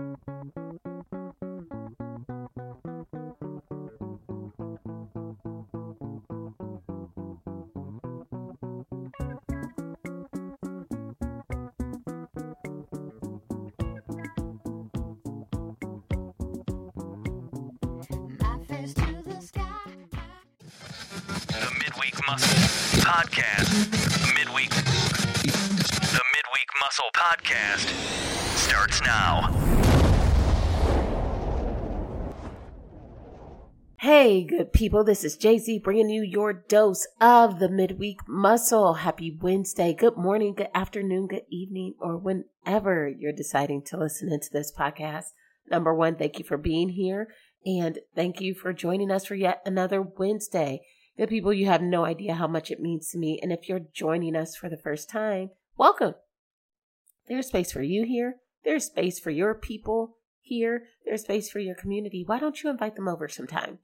The Midweek Muscle Podcast. Midweek. The Midweek Muscle Podcast starts now. Hey, good people. This is JZ bringing you your dose of the midweek muscle. Happy Wednesday. Good morning, good afternoon, good evening, or whenever you're deciding to listen into this podcast. Number one, thank you for being here. And thank you for joining us for yet another Wednesday. Good people, you have no idea how much it means to me. And if you're joining us for the first time, welcome. There's space for you here. There's space for your people here. There's space for your community. Why don't you invite them over sometime?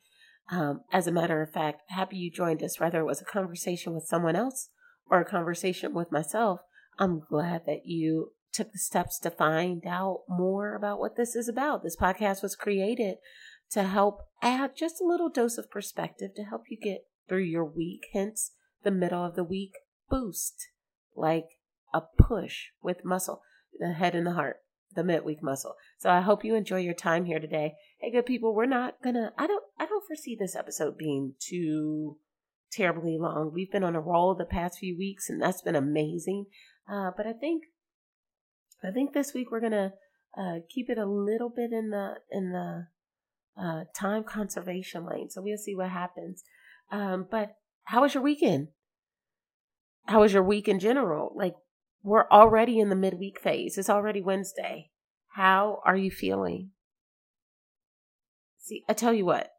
Um, as a matter of fact, happy you joined us, whether it was a conversation with someone else or a conversation with myself. I'm glad that you took the steps to find out more about what this is about. This podcast was created to help add just a little dose of perspective to help you get through your week, hence the middle of the week boost, like a push with muscle, the head and the heart, the midweek muscle. So I hope you enjoy your time here today. Hey, good people, we're not gonna. I don't. I don't foresee this episode being too terribly long. We've been on a roll the past few weeks, and that's been amazing. Uh, but I think, I think this week we're gonna uh, keep it a little bit in the in the uh, time conservation lane. So we'll see what happens. Um, but how was your weekend? How was your week in general? Like, we're already in the midweek phase. It's already Wednesday. How are you feeling? See, I tell you what,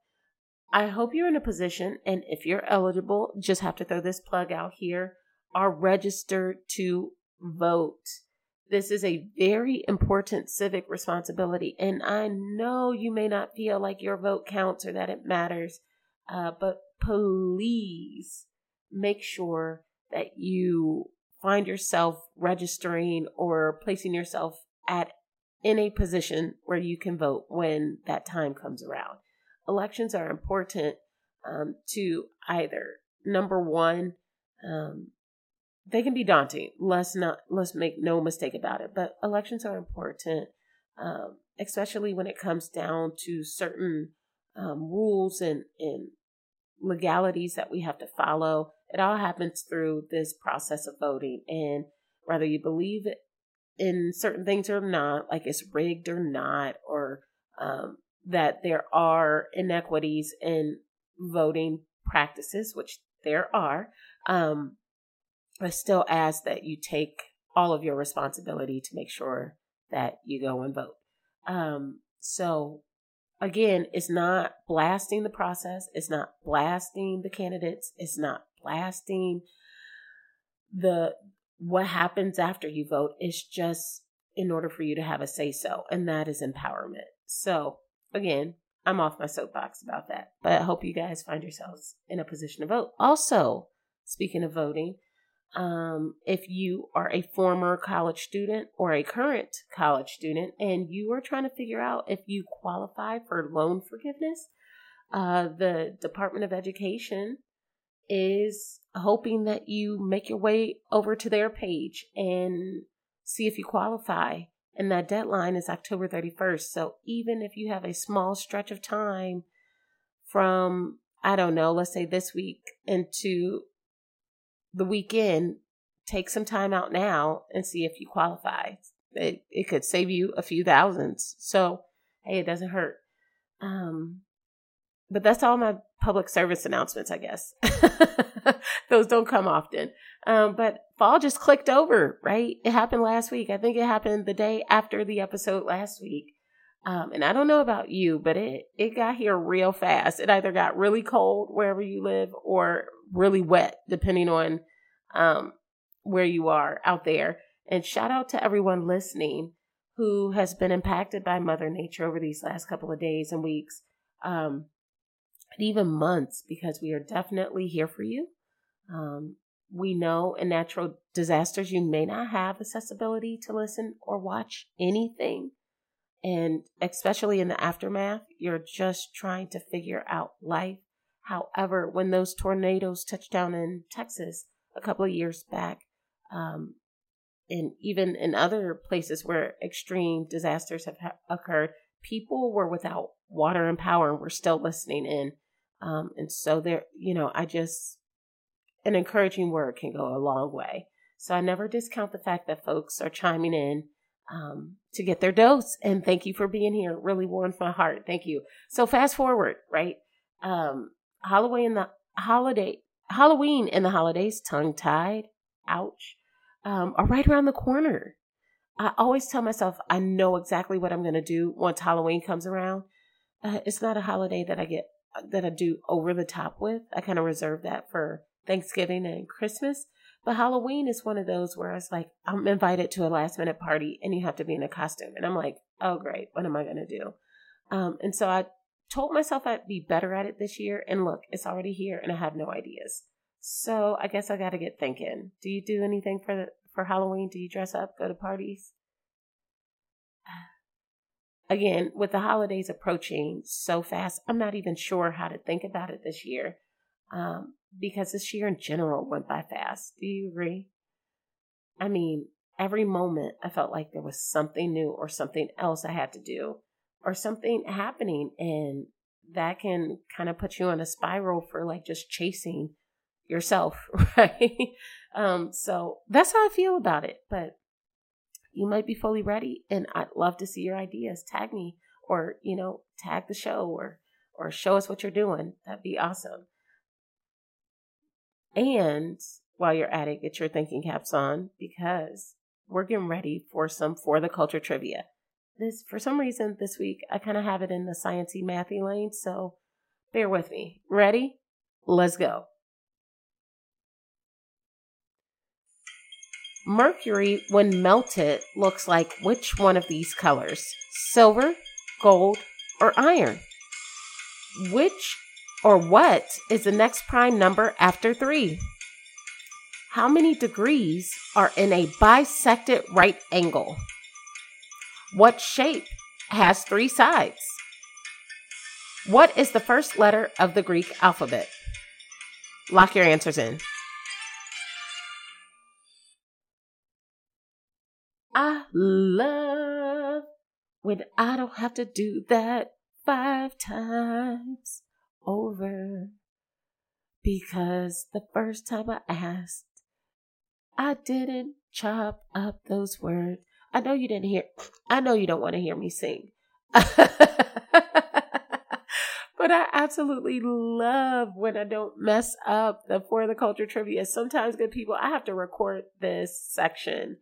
I hope you're in a position, and if you're eligible, just have to throw this plug out here, are registered to vote. This is a very important civic responsibility, and I know you may not feel like your vote counts or that it matters, uh, but please make sure that you find yourself registering or placing yourself at in a position where you can vote when that time comes around. Elections are important um, to either number one, um, they can be daunting. Let's not let's make no mistake about it. But elections are important, um, especially when it comes down to certain um, rules and and legalities that we have to follow. It all happens through this process of voting, and whether you believe in certain things or not, like it's rigged or not, or um, that there are inequities in voting practices, which there are. Um, I still ask that you take all of your responsibility to make sure that you go and vote. Um, so again, it's not blasting the process, it's not blasting the candidates, it's not blasting the what happens after you vote. is just in order for you to have a say so, and that is empowerment. So again, I'm off my soapbox about that, but I hope you guys find yourselves in a position to vote. Also, speaking of voting, um, if you are a former college student or a current college student and you are trying to figure out if you qualify for loan forgiveness, uh, the Department of Education is hoping that you make your way over to their page and see if you qualify. And that deadline is October 31st. So even if you have a small stretch of time from, I don't know, let's say this week into the weekend, take some time out now and see if you qualify. It, it could save you a few thousands. So, hey, it doesn't hurt. Um, but that's all my public service announcements, I guess. Those don't come often. Um, but fall just clicked over, right? It happened last week. I think it happened the day after the episode last week. Um, and I don't know about you, but it, it got here real fast. It either got really cold wherever you live or really wet, depending on um, where you are out there. And shout out to everyone listening who has been impacted by Mother Nature over these last couple of days and weeks, um, even months, because we are definitely here for you. Um, we know in natural disasters you may not have accessibility to listen or watch anything And especially in the aftermath, you're just trying to figure out life. However, when those tornadoes touched down in Texas a couple of years back, um, and even in other places where extreme disasters have ha- occurred, people were without water and power and were still listening in. Um, and so there, you know, I just, an encouraging word can go a long way. So I never discount the fact that folks are chiming in um, to get their dose. And thank you for being here. Really warms my heart. Thank you. So fast forward, right? Um, Halloween, the holiday, Halloween and the holidays, tongue tied, ouch, um, are right around the corner. I always tell myself I know exactly what I'm going to do once Halloween comes around. Uh, it's not a holiday that I get that I do over the top with. I kind of reserve that for Thanksgiving and Christmas. But Halloween is one of those where it's like I'm invited to a last minute party and you have to be in a costume, and I'm like, oh great, what am I going to do? Um, and so I told myself I'd be better at it this year, and look, it's already here, and I have no ideas. So I guess I got to get thinking. Do you do anything for the, for Halloween? Do you dress up, go to parties? Again, with the holidays approaching so fast, I'm not even sure how to think about it this year. Um, because this year in general went by fast. Do you agree? I mean, every moment I felt like there was something new or something else I had to do or something happening. And that can kind of put you on a spiral for like just chasing yourself, right? Um, so that's how I feel about it. But you might be fully ready and I'd love to see your ideas. Tag me or, you know, tag the show or or show us what you're doing. That'd be awesome. And while you're at it, get your thinking caps on because we're getting ready for some for the culture trivia. This for some reason this week I kind of have it in the sciencey mathy lane, so bear with me. Ready? Let's go. Mercury, when melted, looks like which one of these colors? Silver, gold, or iron? Which or what is the next prime number after 3? How many degrees are in a bisected right angle? What shape has three sides? What is the first letter of the Greek alphabet? Lock your answers in. Love when I don't have to do that five times over because the first time I asked, I didn't chop up those words. I know you didn't hear, I know you don't want to hear me sing. but I absolutely love when I don't mess up the for the culture trivia. Sometimes, good people, I have to record this section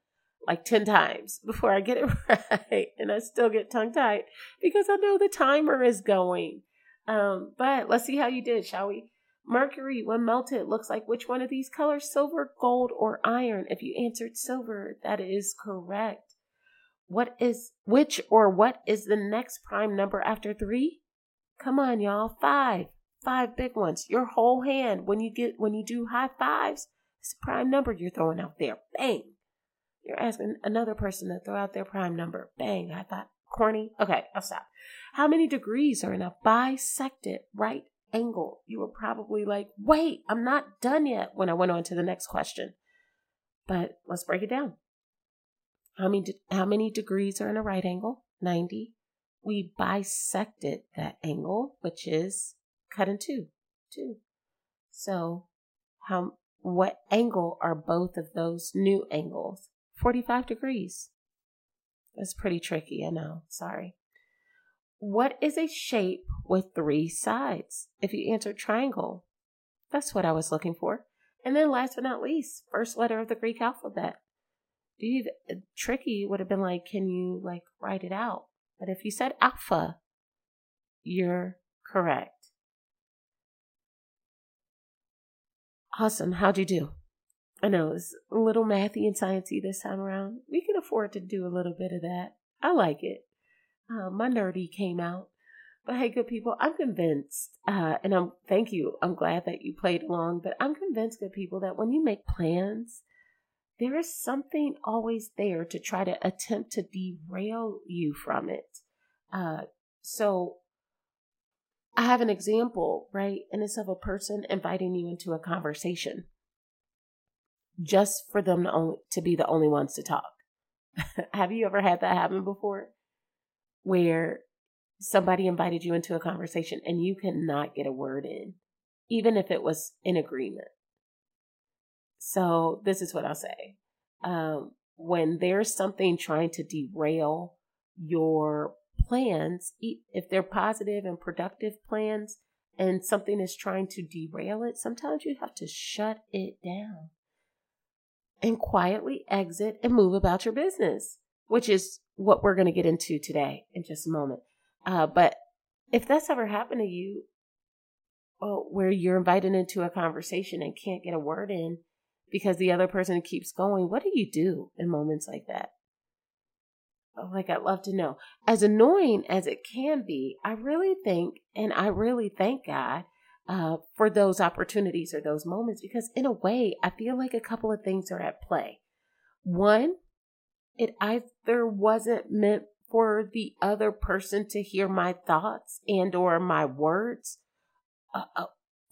like 10 times before I get it right. And I still get tongue tied because I know the timer is going. Um, but let's see how you did, shall we? Mercury, when melted, looks like which one of these colors? Silver, gold, or iron? If you answered silver, that is correct. What is which or what is the next prime number after three? Come on, y'all. Five. Five big ones. Your whole hand when you get when you do high fives, it's a prime number you're throwing out there. Bang. You're asking another person to throw out their prime number. Bang. I thought corny. Okay, I'll stop. How many degrees are in a bisected right angle? You were probably like, wait, I'm not done yet when I went on to the next question. But let's break it down. How many, de- how many degrees are in a right angle? 90. We bisected that angle, which is cut in two. Two. So, how, what angle are both of those new angles? 45 degrees. That's pretty tricky, I know. Sorry. What is a shape with three sides? If you answered triangle, that's what I was looking for. And then last but not least, first letter of the Greek alphabet. You tricky would have been like, can you like write it out? But if you said alpha, you're correct. Awesome. How'd you do? I know it's a little mathy and sciencey this time around. We can afford to do a little bit of that. I like it. Uh, my nerdy came out. But hey, good people, I'm convinced, uh, and I'm thank you. I'm glad that you played along. But I'm convinced, good people, that when you make plans, there is something always there to try to attempt to derail you from it. Uh, so I have an example, right? And it's of a person inviting you into a conversation just for them to, only, to be the only ones to talk. have you ever had that happen before? Where somebody invited you into a conversation and you cannot get a word in, even if it was in agreement. So, this is what I'll say. Um, when there's something trying to derail your plans, if they're positive and productive plans, and something is trying to derail it, sometimes you have to shut it down and quietly exit and move about your business, which is what we're going to get into today in just a moment. Uh, but if that's ever happened to you, well, where you're invited into a conversation and can't get a word in because the other person keeps going, what do you do in moments like that? Oh, like, I'd love to know. As annoying as it can be, I really think, and I really thank God uh, for those opportunities or those moments because, in a way, I feel like a couple of things are at play. One, it either wasn't meant for the other person to hear my thoughts and or my words uh, uh,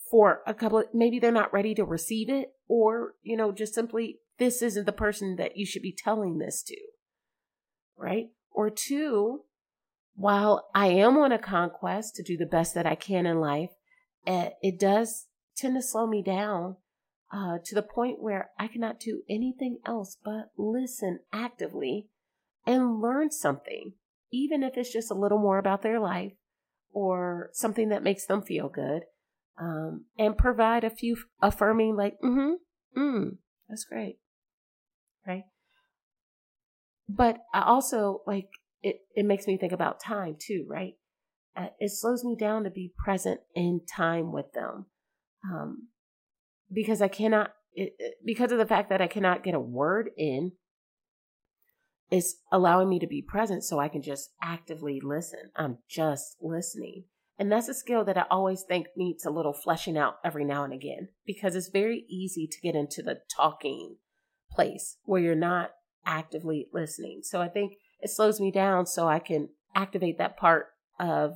for a couple of, maybe they're not ready to receive it or you know just simply this isn't the person that you should be telling this to right or two while i am on a conquest to do the best that i can in life eh, it does tend to slow me down uh, to the point where i cannot do anything else but listen actively and learn something, even if it's just a little more about their life or something that makes them feel good, um, and provide a few affirming, like, mm hmm, mm, that's great. Right. But I also like it, it makes me think about time too, right? Uh, it slows me down to be present in time with them. Um, because I cannot, it, because of the fact that I cannot get a word in it's allowing me to be present so I can just actively listen. I'm just listening. And that's a skill that I always think needs a little fleshing out every now and again because it's very easy to get into the talking place where you're not actively listening. So I think it slows me down so I can activate that part of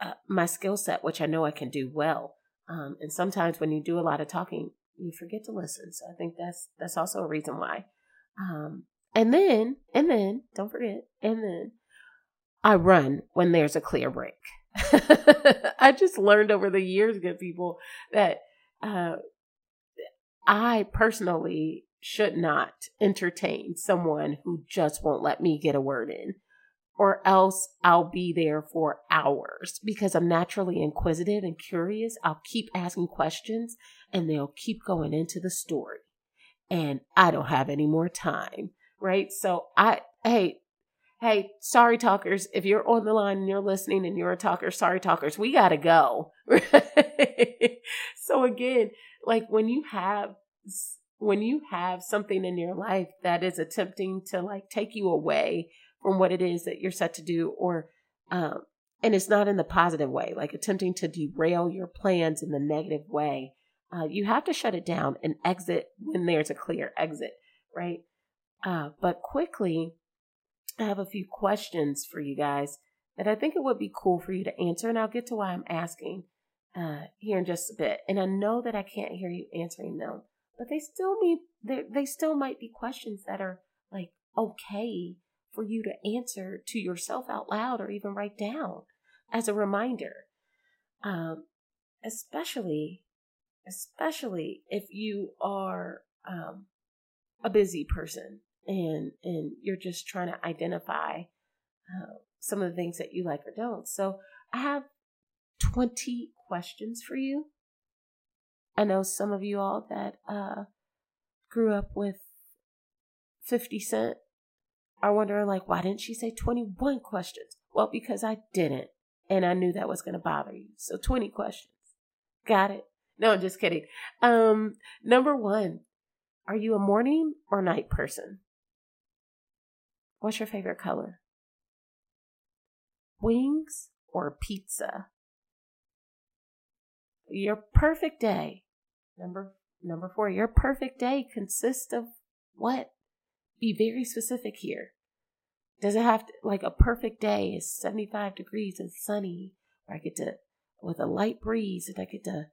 uh, my skill set, which I know I can do well. Um, and sometimes when you do a lot of talking, you forget to listen. So I think that's that's also a reason why. Um, and then, and then, don't forget, and then I run when there's a clear break. I just learned over the years, good people, that uh, I personally should not entertain someone who just won't let me get a word in, or else I'll be there for hours because I'm naturally inquisitive and curious. I'll keep asking questions and they'll keep going into the story. And I don't have any more time right? So I, hey, hey, sorry talkers, if you're on the line and you're listening and you're a talker, sorry talkers, we got to go. so again, like when you have when you have something in your life that is attempting to like take you away what it is that you're set to do or um and it's not in the positive way, like attempting to derail your plans in the negative way. Uh, you have to shut it down and exit when there's a clear exit, right? Uh, but quickly, I have a few questions for you guys that I think it would be cool for you to answer, and I'll get to why I'm asking uh, here in just a bit. And I know that I can't hear you answering them, but they still be they still might be questions that are like okay for you to answer to yourself out loud or even write down as a reminder. Um, especially, especially if you are um, a busy person and and you're just trying to identify uh, some of the things that you like or don't. So I have 20 questions for you. I know some of you all that uh, grew up with 50 Cent are wondering, like, why didn't she say 21 questions? Well, because I didn't, and I knew that was going to bother you. So 20 questions. Got it? No, I'm just kidding. Um, number one, are you a morning or night person? What's your favorite color? Wings or pizza? Your perfect day. Number number 4, your perfect day consists of what? Be very specific here. Does it have to, like a perfect day is 75 degrees and sunny, where I get to, with a light breeze, and I get to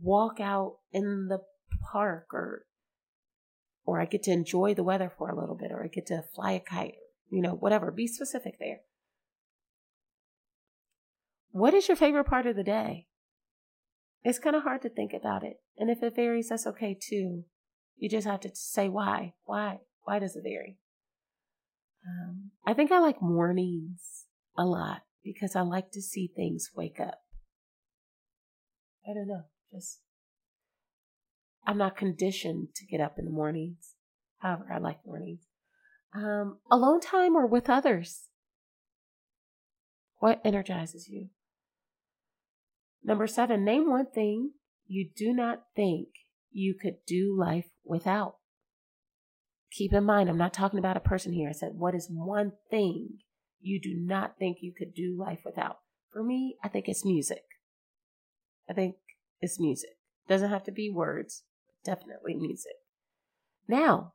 walk out in the park or, or I get to enjoy the weather for a little bit, or I get to fly a kite, you know, whatever. Be specific there. What is your favorite part of the day? It's kind of hard to think about it. And if it varies, that's okay too. You just have to say why. Why? Why does it vary? Um, I think I like mornings a lot because I like to see things wake up. I don't know. Just, I'm not conditioned to get up in the mornings. However, I like mornings. Um, alone time or with others? What energizes you? Number seven, name one thing you do not think you could do life without. Keep in mind, I'm not talking about a person here. I said, what is one thing you do not think you could do life without? For me, I think it's music. I think it's music. Doesn't have to be words, definitely music. Now,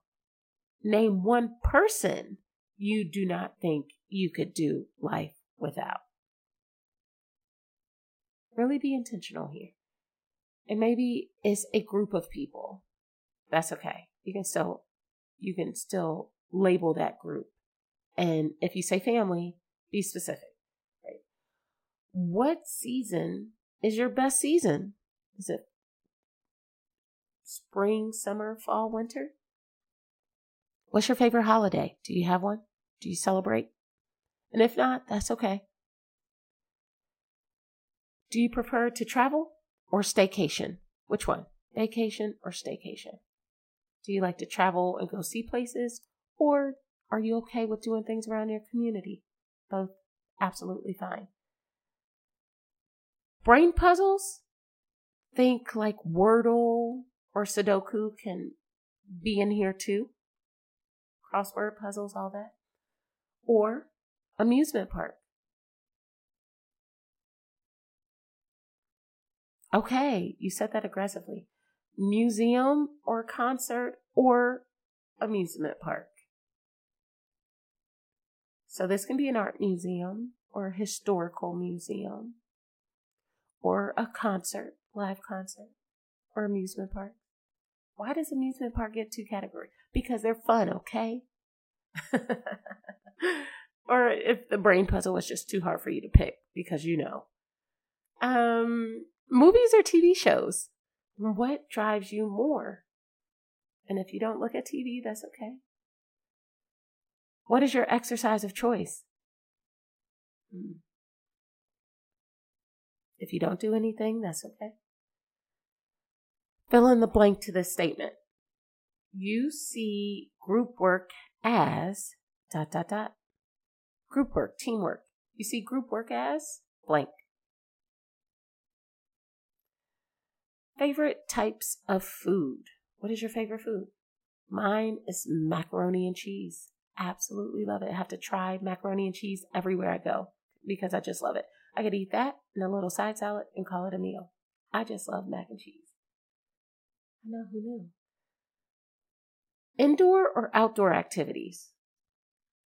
name one person you do not think you could do life without. Really be intentional here. And maybe it's a group of people. That's okay. You can still you can still label that group. And if you say family, be specific. Right? What season is your best season? Is it spring, summer, fall, winter? What's your favorite holiday? Do you have one? Do you celebrate? And if not, that's okay. Do you prefer to travel or staycation? Which one? Vacation or staycation? Do you like to travel and go see places? Or are you okay with doing things around your community? Both absolutely fine. Brain puzzles? Think like Wordle or Sudoku can be in here too. Crossword puzzles, all that. Or amusement park. Okay, you said that aggressively. Museum or concert or amusement park. So this can be an art museum or a historical museum or a concert, live concert or amusement park. Why does amusement park get two categories? Because they're fun, okay? or if the brain puzzle was just too hard for you to pick because you know. Um Movies or TV shows? What drives you more? And if you don't look at TV, that's okay. What is your exercise of choice? Hmm. If you don't do anything, that's okay. Fill in the blank to this statement. You see group work as dot dot dot. Group work, teamwork. You see group work as blank. Favorite types of food. What is your favorite food? Mine is macaroni and cheese. Absolutely love it. I have to try macaroni and cheese everywhere I go because I just love it. I could eat that and a little side salad and call it a meal. I just love mac and cheese. I know who knew. Indoor or outdoor activities?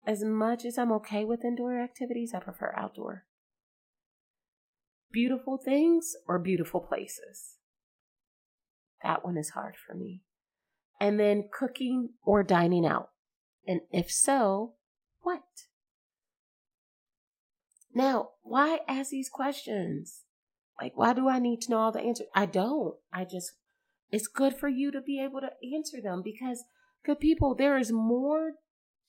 As much as I'm okay with indoor activities, I prefer outdoor. Beautiful things or beautiful places? That one is hard for me. And then cooking or dining out. And if so, what? Now, why ask these questions? Like, why do I need to know all the answers? I don't. I just, it's good for you to be able to answer them because, good people, there is more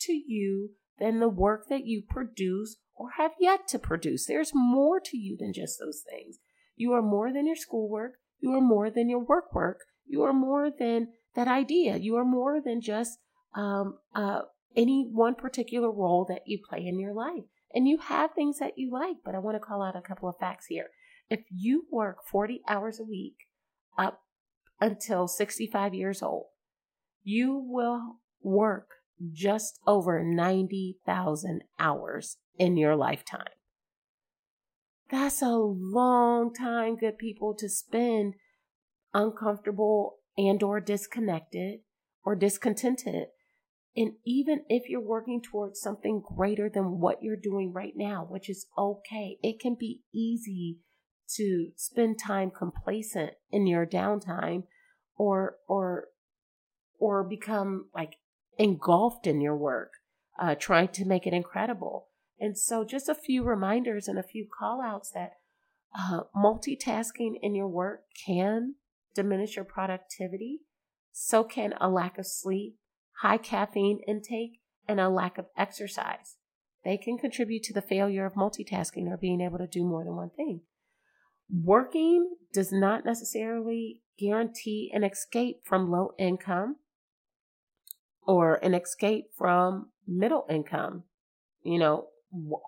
to you than the work that you produce or have yet to produce. There's more to you than just those things. You are more than your schoolwork. You are more than your work work. You are more than that idea. You are more than just um, uh, any one particular role that you play in your life. And you have things that you like, but I want to call out a couple of facts here. If you work 40 hours a week up until 65 years old, you will work just over 90,000 hours in your lifetime. That's a long time, good people, to spend uncomfortable and or disconnected or discontented And even if you're working towards something greater than what you're doing right now, which is okay, it can be easy to spend time complacent in your downtime or or or become like engulfed in your work, uh, trying to make it incredible. And so, just a few reminders and a few call outs that uh, multitasking in your work can diminish your productivity. So can a lack of sleep, high caffeine intake, and a lack of exercise. They can contribute to the failure of multitasking or being able to do more than one thing. Working does not necessarily guarantee an escape from low income or an escape from middle income. You know,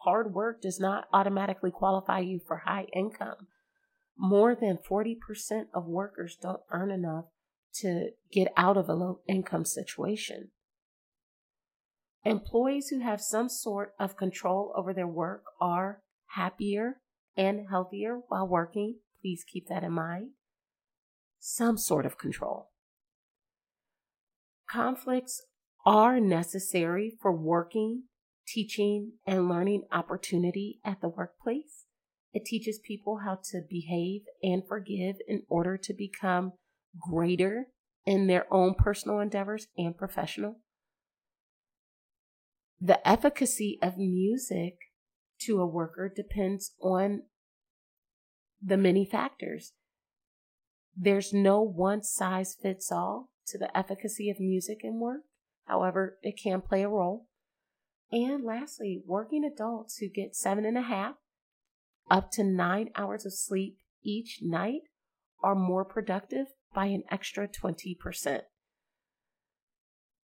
hard work does not automatically qualify you for high income. More than 40% of workers don't earn enough to get out of a low income situation. Employees who have some sort of control over their work are happier and healthier while working. Please keep that in mind. Some sort of control. Conflicts are necessary for working, teaching, and learning opportunity at the workplace. It teaches people how to behave and forgive in order to become greater in their own personal endeavors and professional. The efficacy of music to a worker depends on the many factors. There's no one size fits all to the efficacy of music in work. However, it can play a role. And lastly, working adults who get seven and a half up to nine hours of sleep each night are more productive by an extra 20%.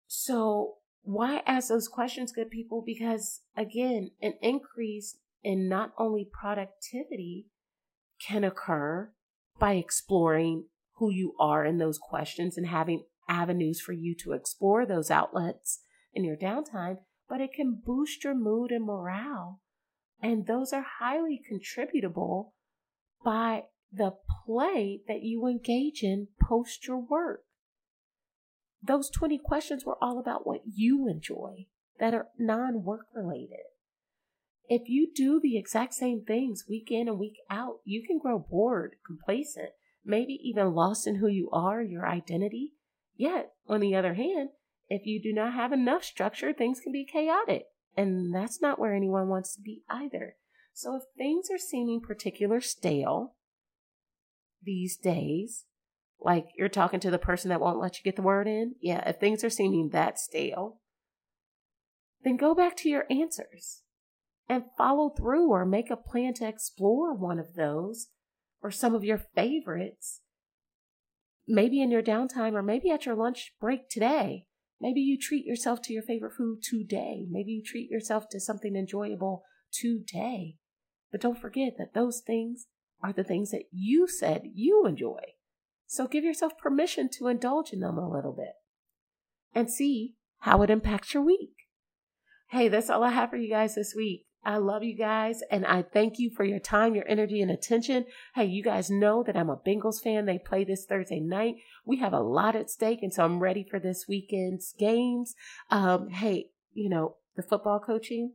So, why ask those questions, good people? Because again, an increase in not only productivity can occur by exploring who you are in those questions and having avenues for you to explore those outlets in your downtime, but it can boost your mood and morale. And those are highly contributable by the play that you engage in post your work. Those 20 questions were all about what you enjoy that are non work related. If you do the exact same things week in and week out, you can grow bored, complacent, maybe even lost in who you are, your identity. Yet, on the other hand, if you do not have enough structure, things can be chaotic. And that's not where anyone wants to be either. So if things are seeming particular stale, these days. Like you're talking to the person that won't let you get the word in. Yeah, if things are seeming that stale, then go back to your answers and follow through or make a plan to explore one of those or some of your favorites. Maybe in your downtime or maybe at your lunch break today. Maybe you treat yourself to your favorite food today. Maybe you treat yourself to something enjoyable today. But don't forget that those things are the things that you said you enjoy. So give yourself permission to indulge in them a little bit and see how it impacts your week. Hey, that's all I have for you guys this week. I love you guys and I thank you for your time, your energy, and attention. Hey, you guys know that I'm a Bengals fan. They play this Thursday night. We have a lot at stake, and so I'm ready for this weekend's games. Um, hey, you know, the football coaching,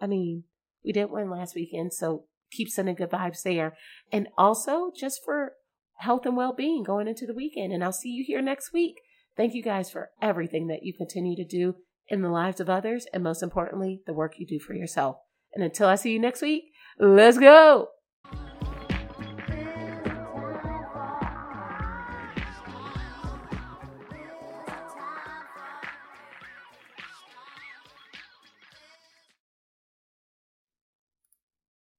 I mean, we didn't win last weekend, so keep sending good vibes there. And also just for health and well being going into the weekend. And I'll see you here next week. Thank you guys for everything that you continue to do in the lives of others, and most importantly, the work you do for yourself. And until I see you next week, let's go.